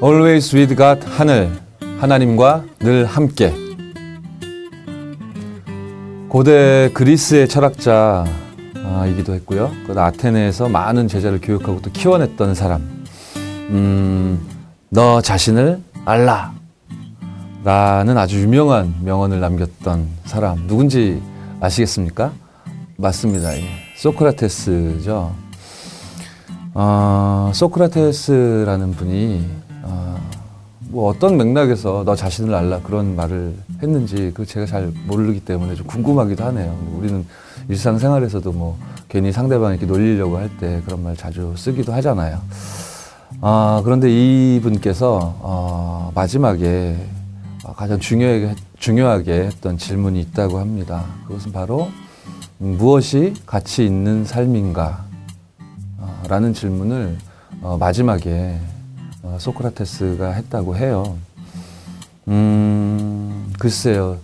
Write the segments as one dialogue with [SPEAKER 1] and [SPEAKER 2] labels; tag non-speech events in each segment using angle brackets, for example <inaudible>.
[SPEAKER 1] Always with God 하늘 하나님과 늘 함께 고대 그리스의 철학자이기도 했고요. 그 아테네에서 많은 제자를 교육하고 또 키워냈던 사람. 음, 너 자신을 알라. 라는 아주 유명한 명언을 남겼던 사람. 누군지 아시겠습니까? 맞습니다. 예. 소크라테스죠. 어, 소크라테스라는 분이 어, 뭐 어떤 맥락에서 너 자신을 알라 그런 말을 했는지 그 제가 잘 모르기 때문에 좀 궁금하기도 하네요. 우리는 일상생활에서도 뭐 괜히 상대방 이렇게 놀리려고 할 때 그런 말 자주 쓰기도 하잖아요. 아, 그런데 이분께서 어, 마지막에 가장 중요하게, 중요하게 했던 질문이 있다고 합니다. 그것은 바로 무엇이 가치 있는 삶인가? 어, 라는 질문을 어, 마지막에 어, 소크라테스가 했다고 해요. 음, 글쎄요.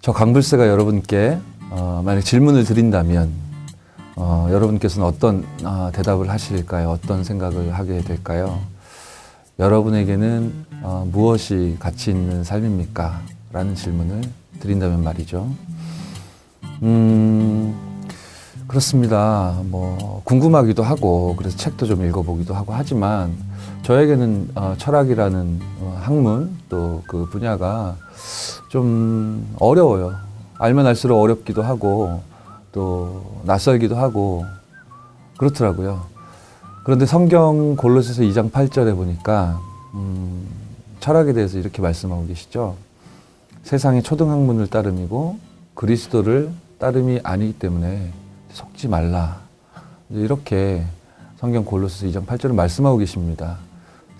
[SPEAKER 1] 저 강불새가 여러분께 어, 만약 질문을 드린다면 어, 여러분께서는 어떤 어, 대답을 하실까요? 어떤 생각을 하게 될까요? 여러분에게는 어, 무엇이 가치 있는 삶입니까? 라는 질문을 드린다면 말이죠. 음, 그렇습니다. 뭐, 궁금하기도 하고, 그래서 책도 좀 읽어보기도 하고 하지만, 저에게는 어, 철학이라는 어, 학문, 또 그 분야가 좀 어려워요. 알면 알수록 어렵기도 하고, 또 낯설기도 하고, 그렇더라고요. 그런데 성경 골로새서 2장 8절에 보니까, 음, 철학에 대해서 이렇게 말씀하고 계시죠. 세상의 초등학문을 따름이고, 그리스도를 따름이 아니기 때문에 속지 말라. 이렇게 성경 골로새 2장 8절을 말씀하고 계십니다.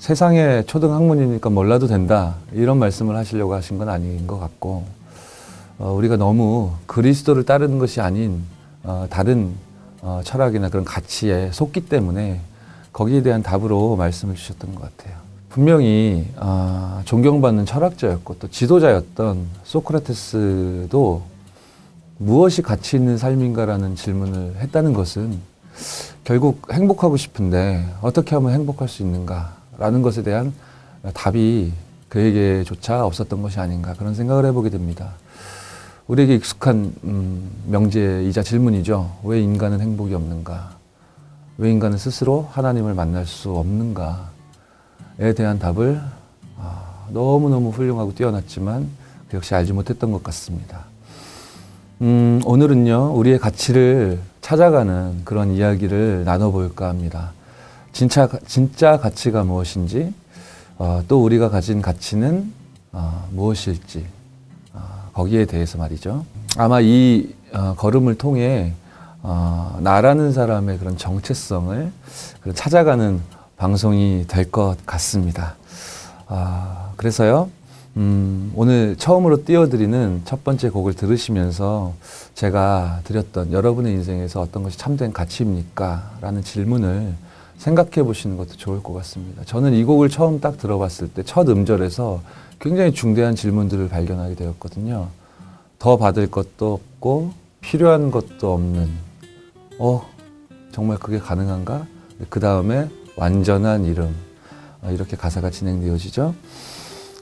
[SPEAKER 1] 세상의 초등 학문이니까 몰라도 된다. 이런 말씀을 하시려고 하신 건 아닌 것 같고, 어, 우리가 너무 그리스도를 따르는 것이 아닌 어, 다른 어, 철학이나 그런 가치에 속기 때문에 거기에 대한 답으로 말씀을 주셨던 것 같아요. 분명히 어, 존경받는 철학자였고 또 지도자였던 소크라테스도 무엇이 가치 있는 삶인가라는 질문을 했다는 것은 결국 행복하고 싶은데 어떻게 하면 행복할 수 있는가 라는 것에 대한 답이 그에게조차 없었던 것이 아닌가 그런 생각을 해보게 됩니다. 우리에게 익숙한 음, 명제이자 질문이죠. 왜 인간은 행복이 없는가? 왜 인간은 스스로 하나님을 만날 수 없는가에 대한 답을 아, 너무너무 훌륭하고 뛰어났지만 그 역시 알지 못했던 것 같습니다. 음, 오늘은요, 우리의 가치를 찾아가는 그런 이야기를 나눠볼까 합니다. 진짜, 진짜 가치가 무엇인지, 어, 또 우리가 가진 가치는 어, 무엇일지, 어, 거기에 대해서 말이죠. 아마 이 어, 걸음을 통해 어, 나라는 사람의 그런 정체성을 찾아가는 방송이 될 것 같습니다. 아, 그래서요, 음, 오늘 처음으로 띄워드리는 첫 번째 곡을 들으시면서 제가 드렸던 여러분의 인생에서 어떤 것이 참된 가치입니까? 라는 질문을 생각해 보시는 것도 좋을 것 같습니다. 저는 이 곡을 처음 딱 들어봤을 때 첫 음절에서 굉장히 중대한 질문들을 발견하게 되었거든요. 더 받을 것도 없고 필요한 것도 없는, 어, 정말 그게 가능한가? 그 다음에 완전한 이름. 아, 이렇게 가사가 진행되어지죠.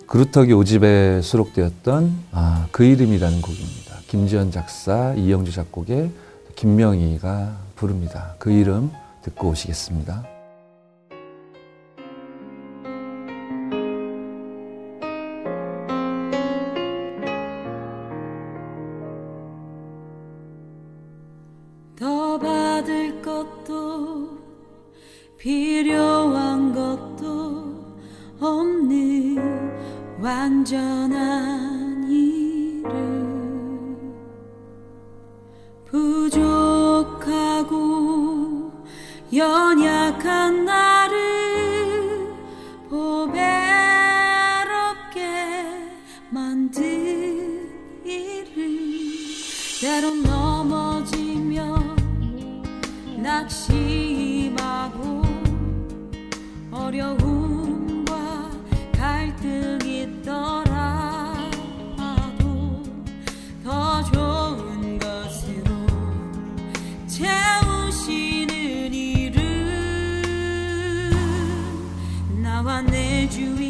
[SPEAKER 1] 그루터기 오집에 수록되었던 아, 그 이름이라는 곡입니다. 김지현 작사, 이영주 작곡의 김명희가 부릅니다. 그 이름 듣고 오시겠습니다.
[SPEAKER 2] you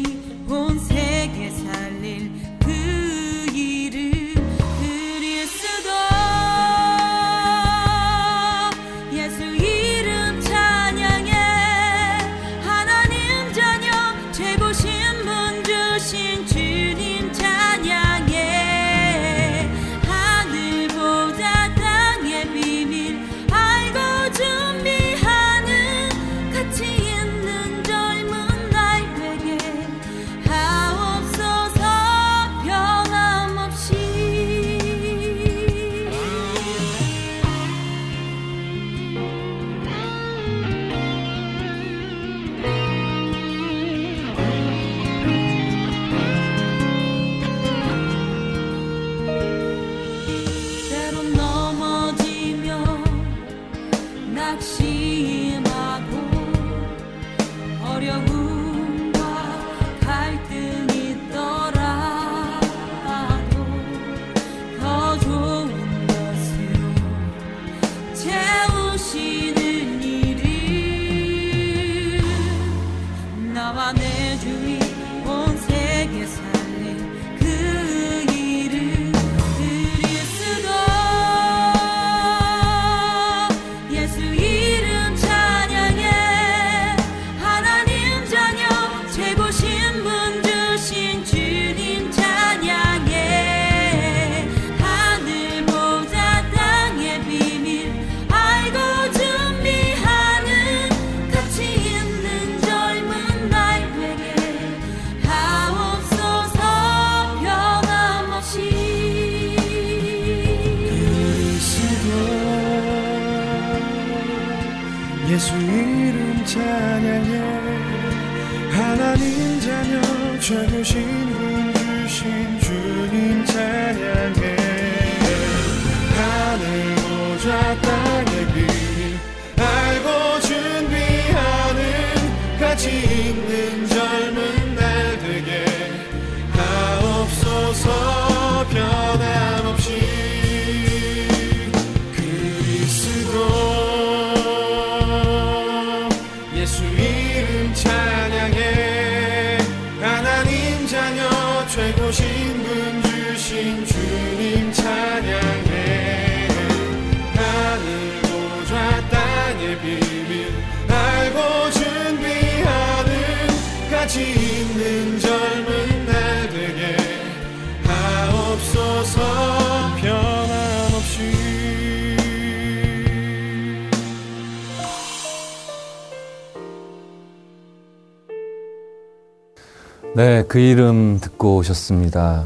[SPEAKER 1] 네, 그 이름 듣고 오셨습니다.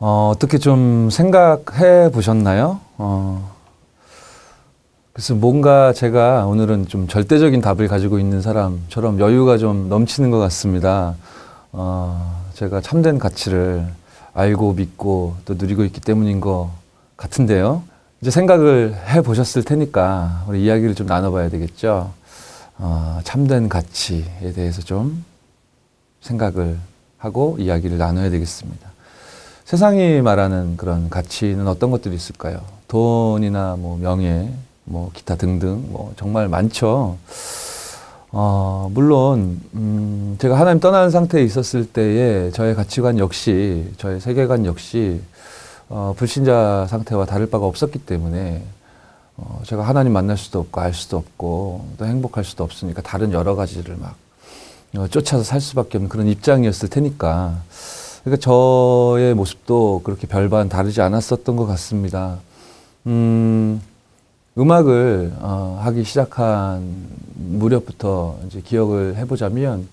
[SPEAKER 1] 어, 어떻게 좀 생각해 보셨나요? 어, 그래서 뭔가 제가 오늘은 좀 절대적인 답을 가지고 있는 사람처럼 여유가 좀 넘치는 것 같습니다. 어, 제가 참된 가치를 알고 믿고 또 누리고 있기 때문인 것 같은데요. 이제 생각을 해 보셨을 테니까 우리 이야기를 좀 나눠봐야 되겠죠. 어, 참된 가치에 대해서 좀 생각을 하고 이야기를 나눠야 되겠습니다. 세상이 말하는 그런 가치는 어떤 것들이 있을까요? 돈이나 뭐 명예, 뭐 기타 등등 뭐 정말 많죠. 어, 물론 음, 제가 하나님 떠나는 상태에 있었을 때에 저의 가치관 역시 저의 세계관 역시 어, 불신자 상태와 다를 바가 없었기 때문에 어, 제가 하나님 만날 수도 없고 알 수도 없고 또 행복할 수도 없으니까 다른 여러 가지를 막 어, 쫓아서 살 수밖에 없는 그런 입장이었을 테니까 그러니까 저의 모습도 그렇게 별반 다르지 않았었던 것 같습니다. 음, 음악을 어, 하기 시작한 무렵부터 이제 기억을 해보자면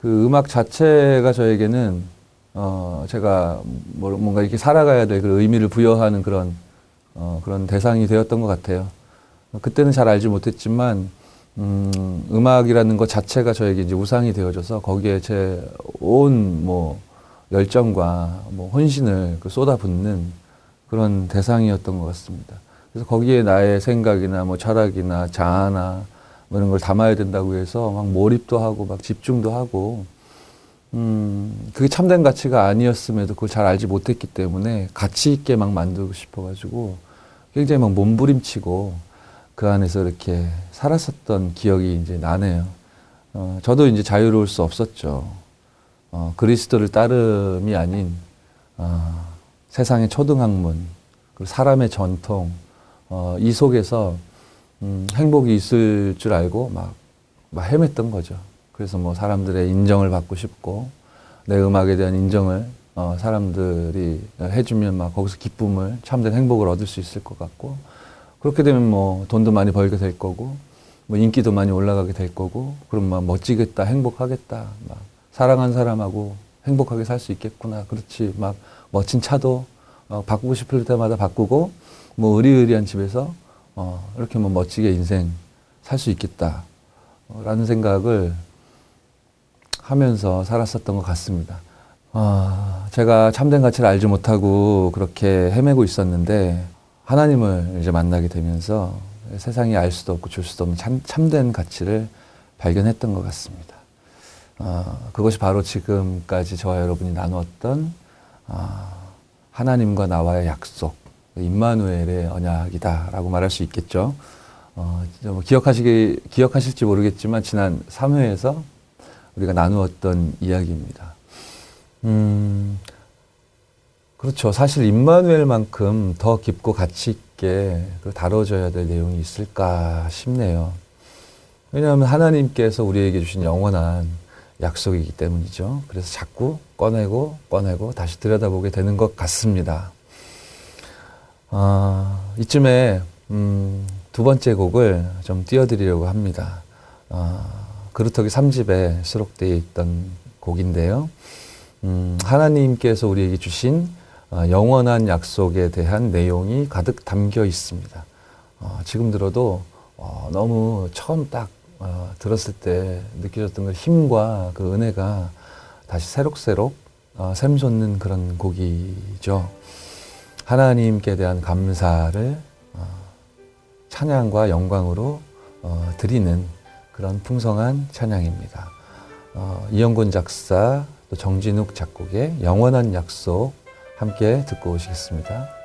[SPEAKER 1] 그 음악 자체가 저에게는 어, 제가 뭐- 뭔가 이렇게 살아가야 될그 의미를 부여하는 그런 어, 그런 대상이 되었던 것 같아요. 그때는 잘 알지 못했지만 음, 음악이라는 것 자체가 저에게 이제 우상이 되어져서 거기에 제 온 뭐 열정과 뭐 혼신을 그 쏟아붓는 그런 대상이었던 것 같습니다. 그래서 거기에 나의 생각이나 뭐 철학이나 자아나 뭐 이런 걸 담아야 된다고 해서 막 몰입도 하고 막 집중도 하고 음, 그게 참된 가치가 아니었음에도 그걸 잘 알지 못했기 때문에 가치 있게 막 만들고 싶어가지고 굉장히 막 몸부림치고 그 안에서 이렇게 살았었던 기억이 이제 나네요. 어, 저도 이제 자유로울 수 없었죠. 어, 그리스도를 따름이 아닌 어, 세상의 초등학문, 그리고 사람의 전통, 어, 이 속에서 음, 행복이 있을 줄 알고 막, 막 헤맸던 거죠. 그래서 뭐 사람들의 인정을 받고 싶고 내 음악에 대한 인정을 어, 사람들이 해주면 막 거기서 기쁨을 참된 행복을 얻을 수 있을 것 같고 그렇게 되면 뭐 돈도 많이 벌게 될 거고 뭐 인기도 많이 올라가게 될 거고 그럼 막 멋지겠다 행복하겠다 막 사랑한 사람하고 행복하게 살 수 있겠구나 그렇지 막 멋진 차도 어, 바꾸고 싶을 때마다 바꾸고 뭐 의리의리한 집에서 어, 이렇게 뭐 멋지게 인생 살 수 있겠다 라는 생각을 하면서 살았었던 것 같습니다. 아, 제가 참된 가치를 알지 못하고 그렇게 헤매고 있었는데 하나님을 이제 만나게 되면서 세상이 알 수도 없고 줄 수도 없는 참, 참된 가치를 발견했던 것 같습니다. 아, 그것이 바로 지금까지 저와 여러분이 나누었던 아, 하나님과 나와의 약속, 임마누엘의 언약이다라고 말할 수 있겠죠. 어, 뭐 기억하시기, 기억하실지 모르겠지만 지난 3회에서 우리가 나누었던 이야기입니다. 음, 그렇죠. 사실 임마누엘만큼 더 깊고 가치 있게 다뤄져야 될 내용이 있을까 싶네요. 왜냐하면 하나님께서 우리에게 주신 영원한 약속이기 때문이죠. 그래서 자꾸 꺼내고 꺼내고 다시 들여다보게 되는 것 같습니다. 아, 이쯤에 음, 두 번째 곡을 좀 띄워드리려고 합니다. 아, 그루터기 3집에 수록되어 있던 곡인데요. 음, 하나님께서 우리에게 주신 어, 영원한 약속에 대한 내용이 가득 담겨 있습니다. 어, 지금 들어도 어, 너무 처음 딱 어, 들었을 때 느껴졌던 그 힘과 그 은혜가 다시 새록새록 어, 샘솟는 그런 곡이죠. 하나님께 대한 감사를 어, 찬양과 영광으로 드리는 그런 풍성한 찬양입니다. 이영곤 작사 또 정진욱 작곡의 영원한 약속 함께 듣고 오시겠습니다.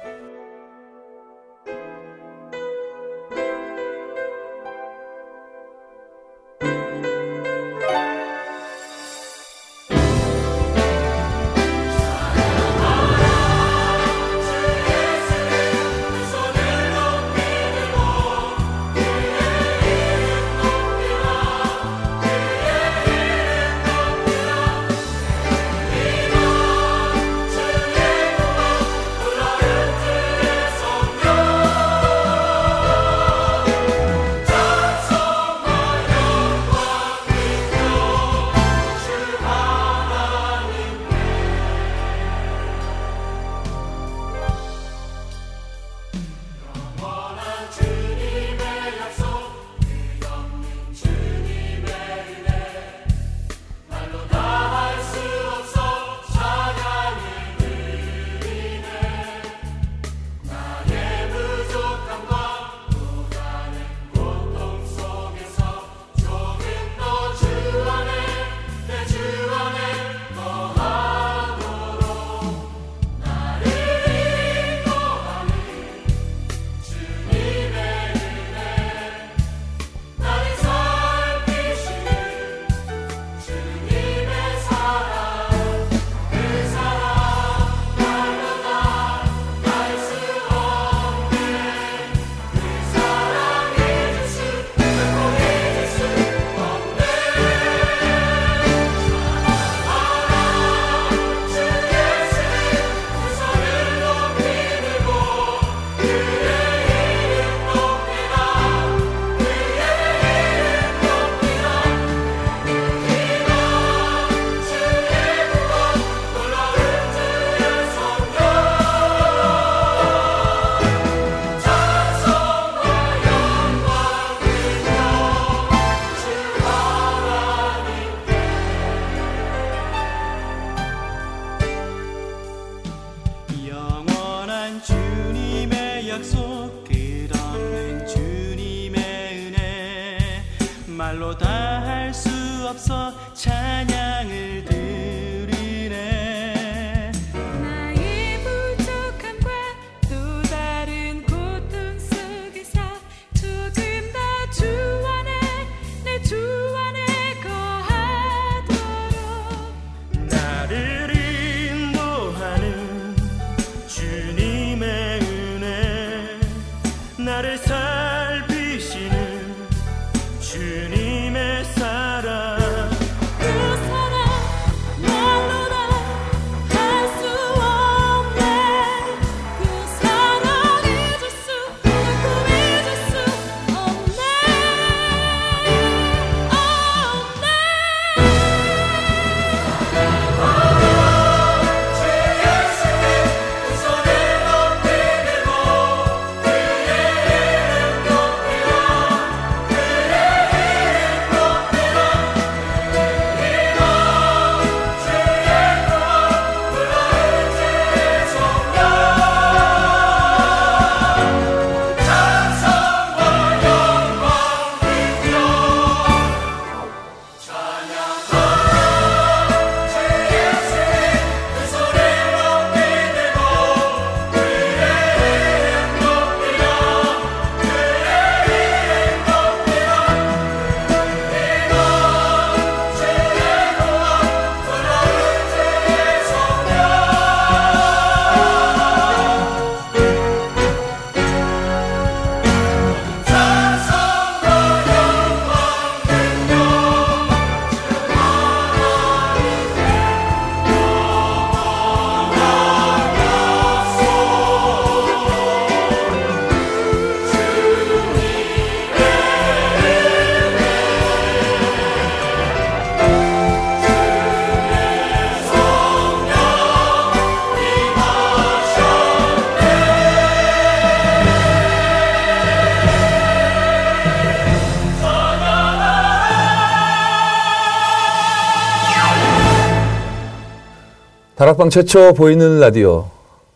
[SPEAKER 1] 다락방 최초 보이는 라디오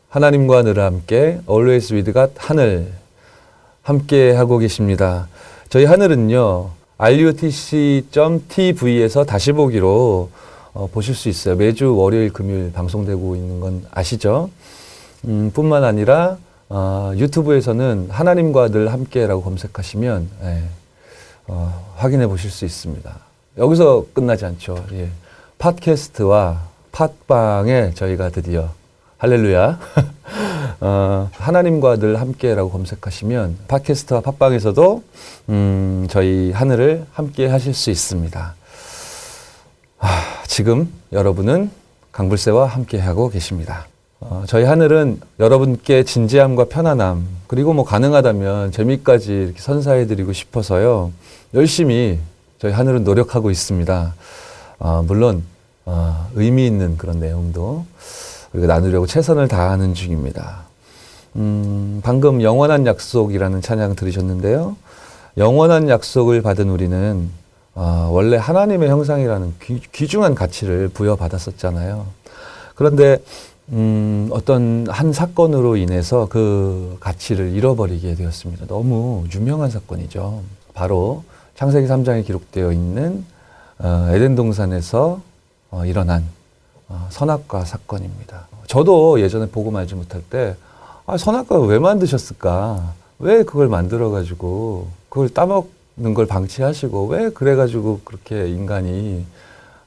[SPEAKER 1] 하나님과 늘 함께 Always with God 하늘 함께 하고 계십니다. 저희 하늘은요 rutc.tv에서 다시 보기로 어, 보실 수 있어요. 매주 월요일 금요일 방송되고 있는 건 아시죠? 음, 뿐만 아니라 어, 유튜브에서는 하나님과 늘 함께라고 검색하시면 예, 어, 확인해 보실 수 있습니다. 여기서 끝나지 않죠. 예. 팟캐스트와 팟빵에 저희가 드디어 할렐루야 <laughs> 어, 하나님과 늘 함께라고 검색하시면 팟캐스트와 팟빵에서도 음, 저희 하늘을 함께 하실 수 있습니다. 아, 지금 여러분은 강불새와 함께 하고 계십니다. 어, 저희 하늘은 여러분께 진지함과 편안함 그리고 뭐 가능하다면 재미까지 선사해드리고 싶어서요 열심히 저희 하늘은 노력하고 있습니다. 어, 물론 어, 의미 있는 그런 내용도 우리가 나누려고 최선을 다하는 중입니다. 음, 방금 영원한 약속이라는 찬양 들으셨는데요. 영원한 약속을 받은 우리는 어, 원래 하나님의 형상이라는 귀, 귀중한 가치를 부여받았었잖아요. 그런데 음, 어떤 한 사건으로 인해서 그 가치를 잃어버리게 되었습니다. 너무 유명한 사건이죠. 바로 창세기 3장에 기록되어 있는 어, 에덴 동산에서 어, 일어난 어, 선악과 사건입니다. 저도 예전에 보고 말지 못할 때 아, 선악과 왜 만드셨을까? 왜 그걸 만들어 가지고 그걸 따먹는 걸 방치하시고 왜 그래 가지고 그렇게 인간이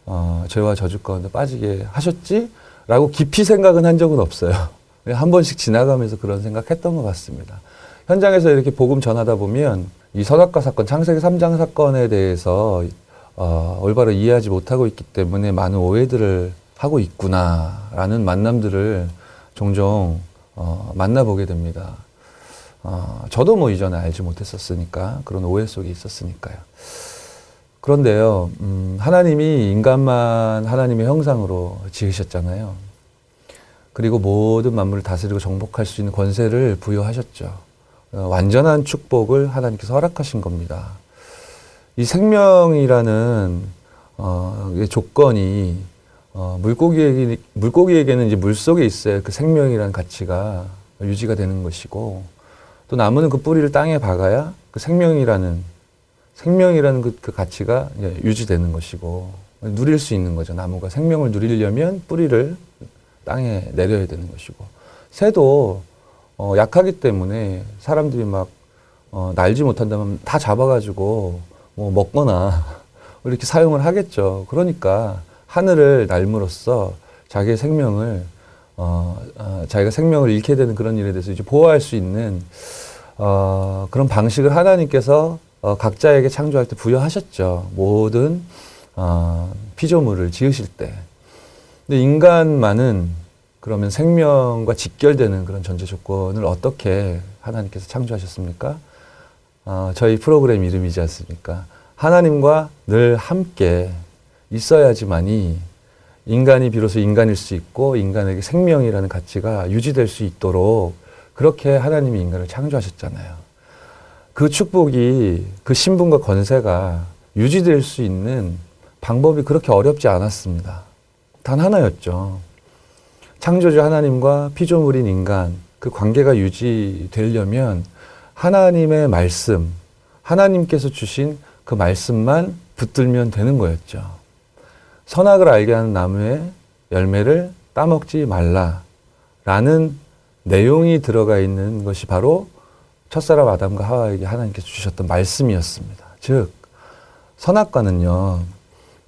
[SPEAKER 1] 어, 죄와 저주 가운데 빠지게 하셨지? 라고 깊이 생각은 한 적은 없어요. <laughs> 한 번씩 지나가면서 그런 생각했던 것 같습니다. 현장에서 이렇게 복음 전하다 보면 이 선악과 사건, 창세기 3장 사건에 대해서 어, 올바로 이해하지 못하고 있기 때문에 많은 오해들을 하고 있구나라는 만남들을 종종 어, 만나보게 됩니다. 어, 저도 뭐 이전에 알지 못했었으니까 그런 오해 속에 있었으니까요. 그런데요, 음, 하나님이 인간만 하나님의 형상으로 지으셨잖아요. 그리고 모든 만물을 다스리고 정복할 수 있는 권세를 부여하셨죠. 어, 완전한 축복을 하나님께서 허락하신 겁니다. 이 생명이라는 어, 조건이 어, 물고기에게, 물고기에게는 이제 물 속에 있어야 그 생명이라는 가치가 유지가 되는 것이고 또 나무는 그 뿌리를 땅에 박아야 그 생명이라는 생명이라는 그, 그 가치가 유지되는 것이고 누릴 수 있는 거죠. 나무가 생명을 누리려면 뿌리를 땅에 내려야 되는 것이고 새도 어, 약하기 때문에 사람들이 막 어, 날지 못한다면 다 잡아가지고 뭐 먹거나 <laughs> 이렇게 사용을 하겠죠. 그러니까 하늘을 날므로써 자기의 생명을 어, 어, 자기가 생명을 잃게 되는 그런 일에 대해서 이제 보호할 수 있는 어, 그런 방식을 하나님께서 어, 각자에게 창조할 때 부여하셨죠. 모든 어, 피조물을 지으실 때. 근데 인간만은 그러면 생명과 직결되는 그런 전제 조건을 어떻게 하나님께서 창조하셨습니까? 어, 저희 프로그램 이름이지 않습니까? 하나님과 늘 함께 있어야지만이 인간이 비로소 인간일 수 있고 인간에게 생명이라는 가치가 유지될 수 있도록 그렇게 하나님이 인간을 창조하셨잖아요. 그 축복이 그 신분과 권세가 유지될 수 있는 방법이 그렇게 어렵지 않았습니다. 단 하나였죠. 창조주 하나님과 피조물인 인간 그 관계가 유지되려면 하나님의 말씀, 하나님께서 주신 그 말씀만 붙들면 되는 거였죠. 선악을 알게 하는 나무의 열매를 따먹지 말라라는 내용이 들어가 있는 것이 바로 첫사람 아담과 하와에게 하나님께서 주셨던 말씀이었습니다. 즉 선악과는요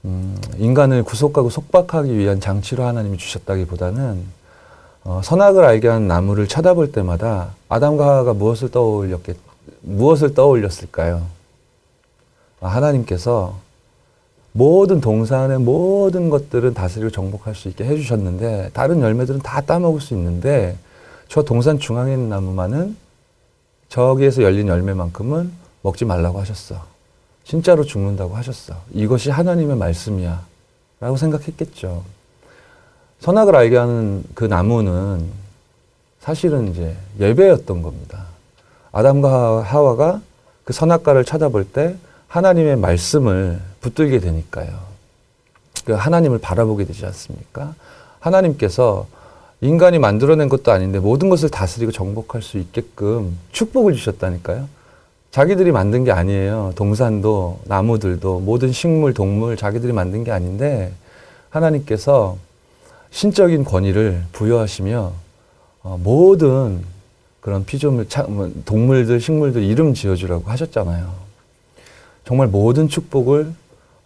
[SPEAKER 1] 음, 인간을 구속하고 속박하기 위한 장치로 하나님이 주셨다기보다는 어, 선악을 알게 하는 나무를 쳐다볼 때마다 아담과 하와가 무엇을 떠올렸겠 무엇을 떠올렸을까요? 아, 하나님께서 모든 동산의 모든 것들은 다스리고 정복할 수 있게 해주셨는데 다른 열매들은 다 따먹을 수 있는데 저 동산 중앙에 있는 나무만은 저기에서 열린 열매만큼은 먹지 말라고 하셨어. 진짜로 죽는다고 하셨어. 이것이 하나님의 말씀이야. 라고 생각했겠죠. 선악을 알게 하는 그 나무는 사실은 이제 예배였던 겁니다. 아담과 하와가 그 선악과를 쳐다볼 때 하나님의 말씀을 붙들게 되니까요. 그 하나님을 바라보게 되지 않습니까? 하나님께서 인간이 만들어낸 것도 아닌데 모든 것을 다스리고 정복할 수 있게끔 축복을 주셨다니까요. 자기들이 만든 게 아니에요. 동산도 나무들도 모든 식물, 동물 자기들이 만든 게 아닌데 하나님께서 신적인 권위를 부여하시며 어, 모든 그런 피조물, 차- 뭐, 동물들, 식물들 이름 지어주라고 하셨잖아요. 정말 모든 축복을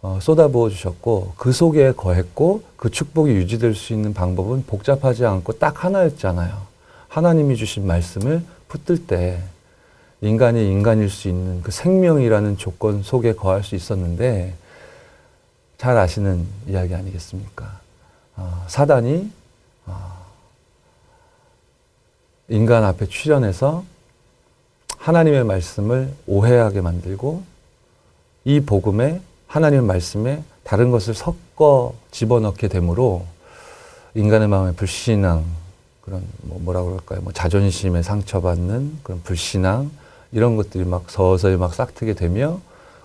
[SPEAKER 1] 어, 쏟아부어 주셨고 그 속에 거했고 그 축복이 유지될 수 있는 방법은 복잡하지 않고 딱 하나였잖아요. 하나님이 주신 말씀을 붙들 때 인간이 인간일 수 있는 그 생명이라는 조건 속에 거할 수 있었는데 잘 아시는 이야기 아니겠습니까? 어, 사단이 어, 인간 앞에 출현해서 하나님의 말씀을 오해하게 만들고 이 복음에 하나님의 말씀에 다른 것을 섞어 집어넣게 되므로 인간의 마음에 불신앙 그런 뭐 뭐라 그럴까요? 뭐 자존심에 상처받는 그런 불신앙 이런 것들이 막 서서히 막 싹트게 되며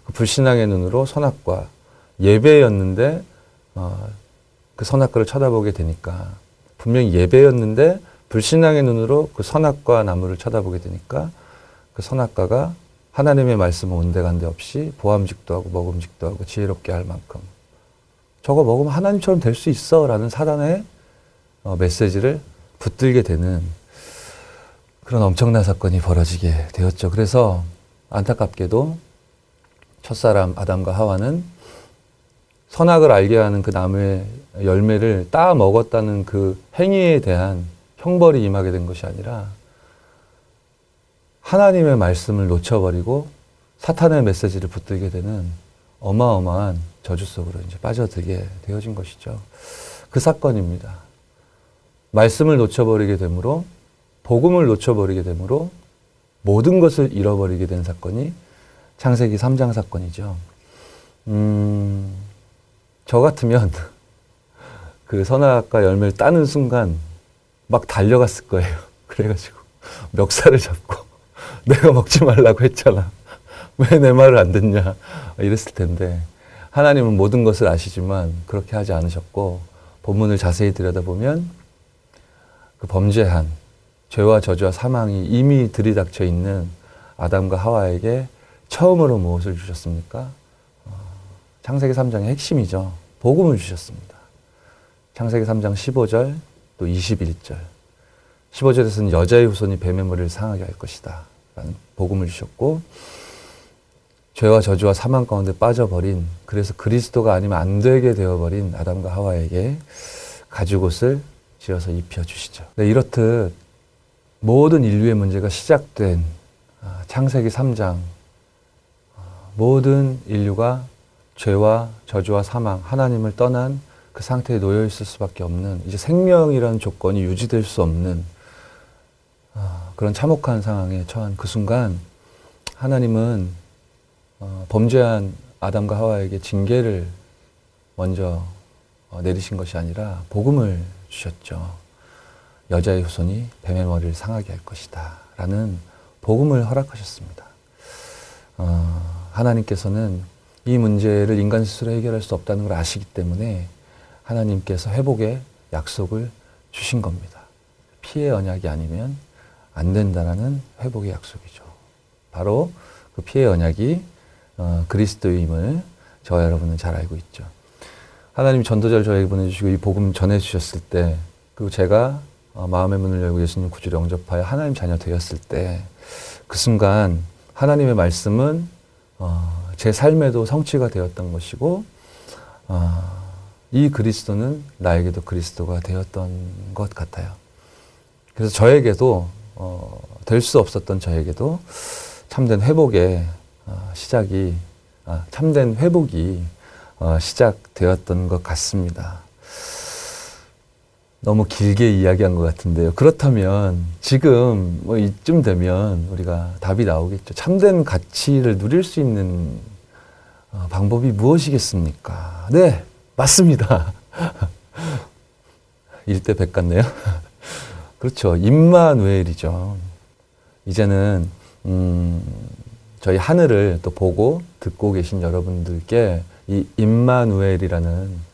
[SPEAKER 1] 그 불신앙의 눈으로 선악과 예배였는데 어, 그 선악과를 쳐다보게 되니까 분명히 예배였는데 불신앙의 눈으로 그 선악과 나무를 쳐다보게 되니까 그 선악과가 하나님의 말씀 온데간데 없이 보암직도 하고 먹음직도 하고 지혜롭게 할 만큼 저거 먹으면 하나님처럼 될 수 있어 라는 사단의 어, 메시지를 붙들게 되는 그런 엄청난 사건이 벌어지게 되었죠. 그래서 안타깝게도 첫사람 아담과 하와는 선악을 알게 하는 그 나무의 열매를 따 먹었다는 그 행위에 대한 형벌이 임하게 된 것이 아니라 하나님의 말씀을 놓쳐버리고 사탄의 메시지를 붙들게 되는 어마어마한 저주 속으로 이제 빠져들게 되어진 것이죠. 그 사건입니다. 말씀을 놓쳐버리게 되므로 복음을 놓쳐버리게 되므로 모든 것을 잃어버리게 된 사건이 창세기 3장 사건이죠. 음, 저 같으면 <laughs> 그 선악과 열매를 따는 순간 막 달려갔을 거예요. <laughs> 그래가지고 멱살을 잡고 <laughs> 내가 먹지 말라고 했잖아. 왜 내 말을 안 듣냐. 이랬을 텐데 하나님은 모든 것을 아시지만 그렇게 하지 않으셨고 본문을 자세히 들여다보면 그 범죄한 죄와 저주와 사망이 이미 들이닥쳐 있는 아담과 하와에게 처음으로 무엇을 주셨습니까? 어, 창세기 3장의 핵심이죠. 복음을 주셨습니다. 창세기 3장 15절 또 21절. 15절에서는 여자의 후손이 뱀의 머리를 상하게 할 것이다. 라는 복음을 주셨고 죄와 저주와 사망 가운데 빠져버린 그래서 그리스도가 아니면 안 되게 되어버린 아담과 하와에게 가죽옷을 지어서 입혀주시죠. 네, 이렇듯 모든 인류의 문제가 시작된 아, 창세기 3장 모든 인류가 죄와 저주와 사망, 하나님을 떠난 그 상태에 놓여 있을 수밖에 없는 이제 생명이라는 조건이 유지될 수 없는 아, 그런 참혹한 상황에 처한 그 순간 하나님은 어, 범죄한 아담과 하와에게 징계를 먼저 어, 내리신 것이 아니라 복음을 주셨죠. 여자의 후손이 뱀의 머리를 상하게 할 것이다. 라는 복음을 허락하셨습니다. 어, 하나님께서는 이 문제를 인간 스스로 해결할 수 없다는 걸 아시기 때문에 하나님께서 회복의 약속을 주신 겁니다. 피해 언약이 아니면 안 된다라는 회복의 약속이죠. 바로 그 피해 언약이 어, 그리스도임을 저와 여러분은 잘 알고 있죠. 하나님 전도자를 저에게 보내주시고 이 복음 전해주셨을 때 그리고 제가 어, 마음의 문을 열고 예수님 구주를 영접하여 하나님 자녀 되었을 때 그 순간 하나님의 말씀은 어, 제 삶에도 성취가 되었던 것이고 어, 이 그리스도는 나에게도 그리스도가 되었던 것 같아요. 그래서 저에게도 어, 될 수 없었던 저에게도 참된 회복의 어, 시작이 아, 참된 회복이 어, 시작되었던 것 같습니다. 너무 길게 이야기한 것 같은데요. 그렇다면 지금 뭐 이쯤 되면 우리가 답이 나오겠죠. 참된 가치를 누릴 수 있는 어, 방법이 무엇이겠습니까? 네, 맞습니다. <laughs> 일대 백 같네요. <laughs> 그렇죠. 임마누엘이죠. 이제는 음, 저희 하늘을 또 보고 듣고 계신 여러분들께 이 임마누엘이라는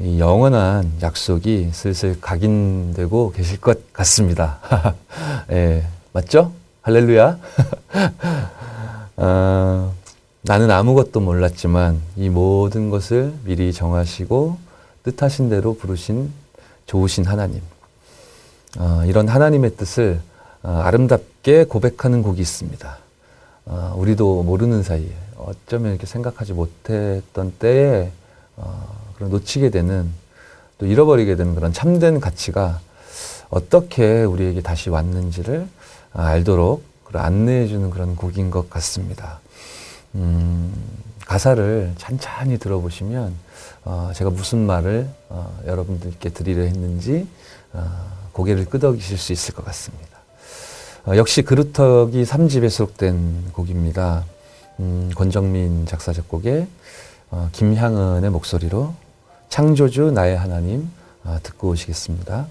[SPEAKER 2] 이 영원한 약속이 슬슬 각인되고 계실 것 같습니다. <laughs> 예, 맞죠? 할렐루야. 아, 나는 아무것도 몰랐지만 이 모든 것을 미리 정하시고 뜻하신 대로 부르신 좋으신 하나님. 아, 이런 하나님의 뜻을 아, 아름답게 고백하는 곡이 있습니다. 아, 우리도 모르는 사이에 어쩌면 이렇게 생각하지 못했던 때에 어, 그런 놓치게 되는 또 잃어버리게 되는 그런 참된 가치가 어떻게 우리에게 다시 왔는지를 아, 알도록 안내해주는 그런 곡인 것 같습니다. 음, 가사를 찬찬히 들어보시면 어, 제가 무슨 말을 어, 여러분들께 드리려 했는지 어, 고개를 끄덕이실 수 있을 것 같습니다. 어, 역시 그루터기 3집에 수록된 곡입니다. 음, 권정민 작사 작곡에 어, 김향은의 목소리로 창조주 나의 하나님 어, 듣고 오시겠습니다.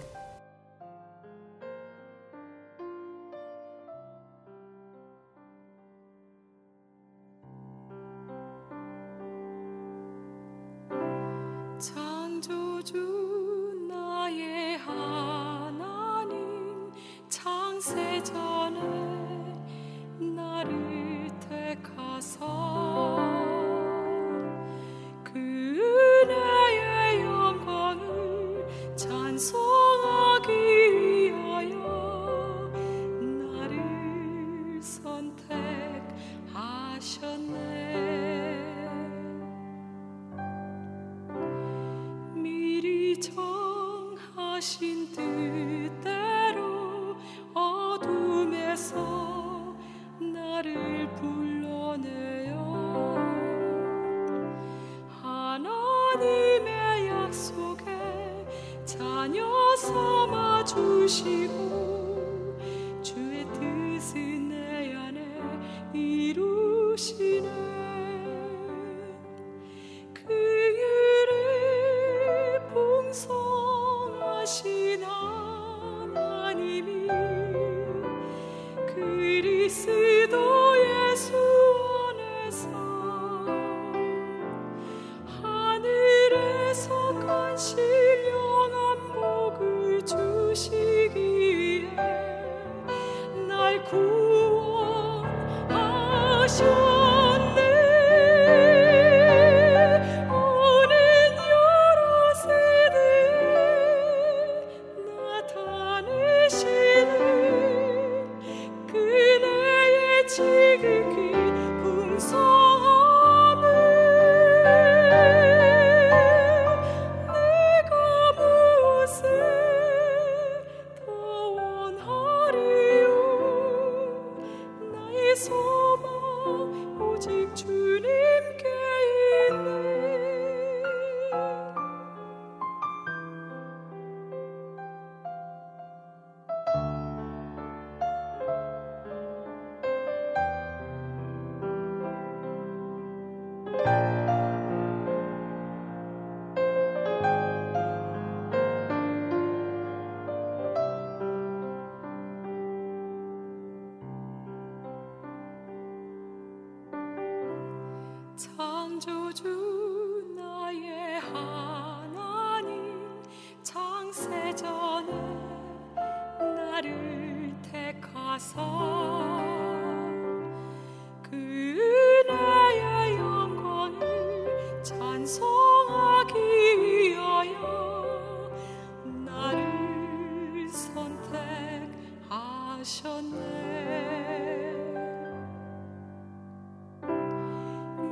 [SPEAKER 3] 선택하셨네.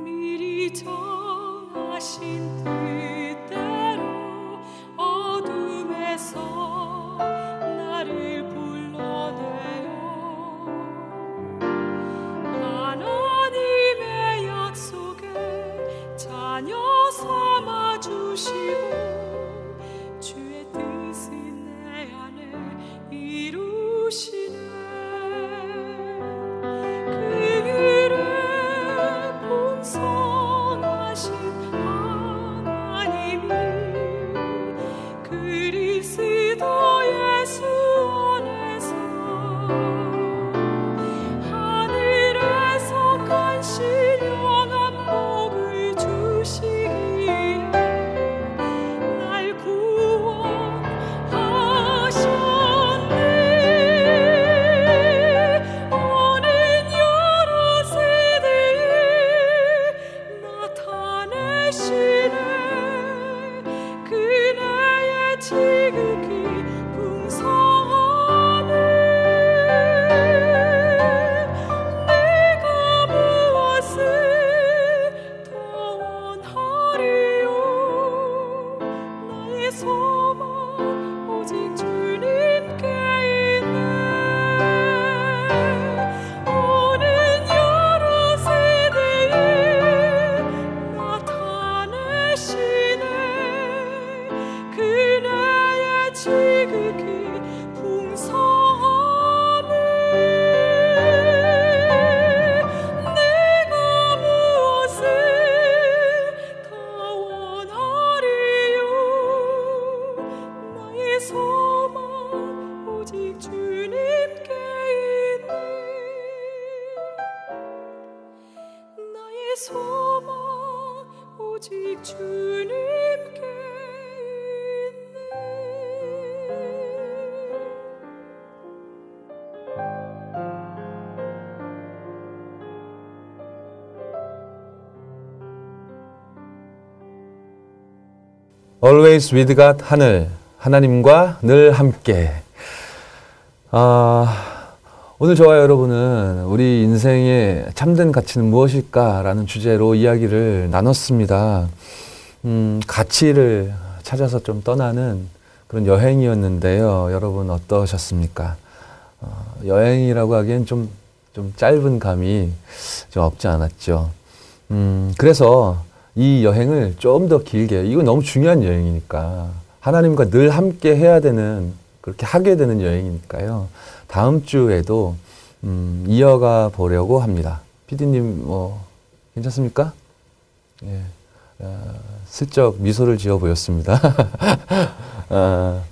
[SPEAKER 3] 미리 정하신 뜻
[SPEAKER 1] Always with God 하늘 하나님과 늘 함께. 아, 오늘 저와 여러분은 우리 인생의 참된 가치는 무엇일까라는 주제로 이야기를 나눴습니다. 음, 가치를 찾아서 좀 떠나는 그런 여행이었는데요. 여러분 어떠셨습니까? 어, 여행이라고 하기엔 좀, 좀 짧은 감이 좀 없지 않았죠. 음, 그래서 이 여행을 좀 더 길게, 이거 너무 중요한 여행이니까, 하나님과 늘 함께 해야 되는, 그렇게 하게 되는 여행이니까요. 다음 주에도, 음, 이어가 보려고 합니다. 피디님, 뭐, 괜찮습니까? 예. 어, 슬쩍 미소를 지어 보였습니다. 어,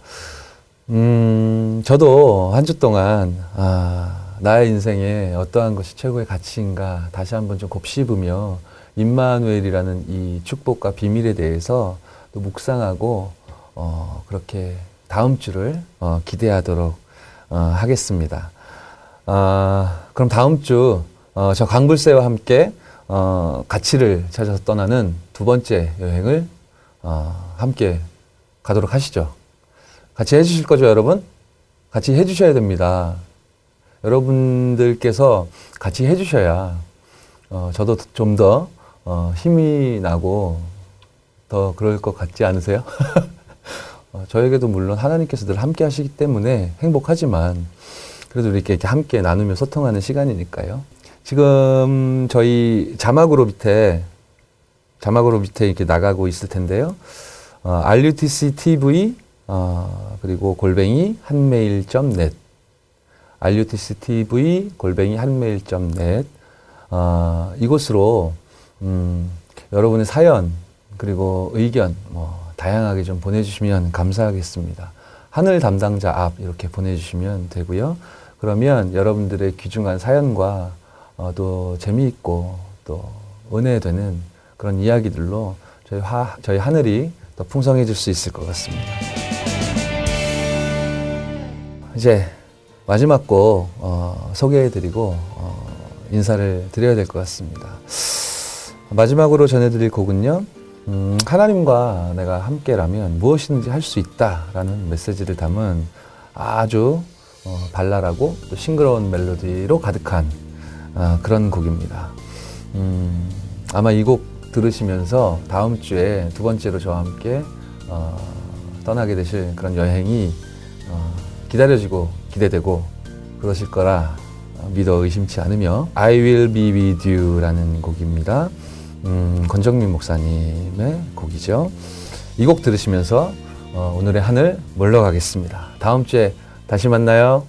[SPEAKER 1] <laughs> 음, 저도 한 주 동안, 아, 나의 인생에 어떠한 것이 최고의 가치인가 다시 한번 좀 곱씹으며 임마누엘이라는 이 축복과 비밀에 대해서 또 묵상하고 어, 그렇게 다음 주를 어, 기대하도록 어, 하겠습니다. 아, 그럼 다음 주 어, 저 강불새와 함께 어, 가치를 찾아서 떠나는 두 번째 여행을 어, 함께 가도록 하시죠. 같이 해주실 거죠, 여러분? 같이 해주셔야 됩니다. 여러분들께서 같이 해주셔야 어, 저도 좀 더 어, 힘이 나고 더 그럴 것 같지 않으세요? <laughs> 어, 저에게도 물론 하나님께서 늘 함께 하시기 때문에 행복하지만 그래도 이렇게, 이렇게 함께 나누며 소통하는 시간이니까요. 지금 저희 자막으로 밑에 자막으로 밑에 이렇게 나가고 있을 텐데요. 어, RUTC TV 어, 그리고 골뱅이 한메일.net RUTC TV 골뱅이 한메일.net 어, 이곳으로 음, 여러분의 사연 그리고 의견 뭐 다양하게 좀 보내주시면 감사하겠습니다. 하늘 담당자 앞 이렇게 보내주시면 되고요. 그러면 여러분들의 귀중한 사연과 어, 또 재미있고 또 은혜되는 그런 이야기들로 저희, 하, 저희 하늘이 더 풍성해질 수 있을 것 같습니다. 이제 마지막 곡 어, 소개해드리고 어, 인사를 드려야 될 것 같습니다. 마지막으로 전해드릴 곡은요. 음, 하나님과 내가 함께라면 무엇이든지 할 수 있다라는 메시지를 담은 아주 어, 발랄하고 또 싱그러운 멜로디로 가득한 아, 그런 곡입니다. 음, 아마 이 곡 들으시면서 다음 주에 두 번째로 저와 함께 어, 떠나게 되실 그런 여행이 어, 기다려지고 기대되고 그러실 거라 믿어 의심치 않으며 I will be with you라는 곡입니다. 음, 권정민 목사님의 곡이죠. 이 곡 들으시면서 어, 오늘의 하늘 물러가겠습니다. 다음 주에 다시 만나요.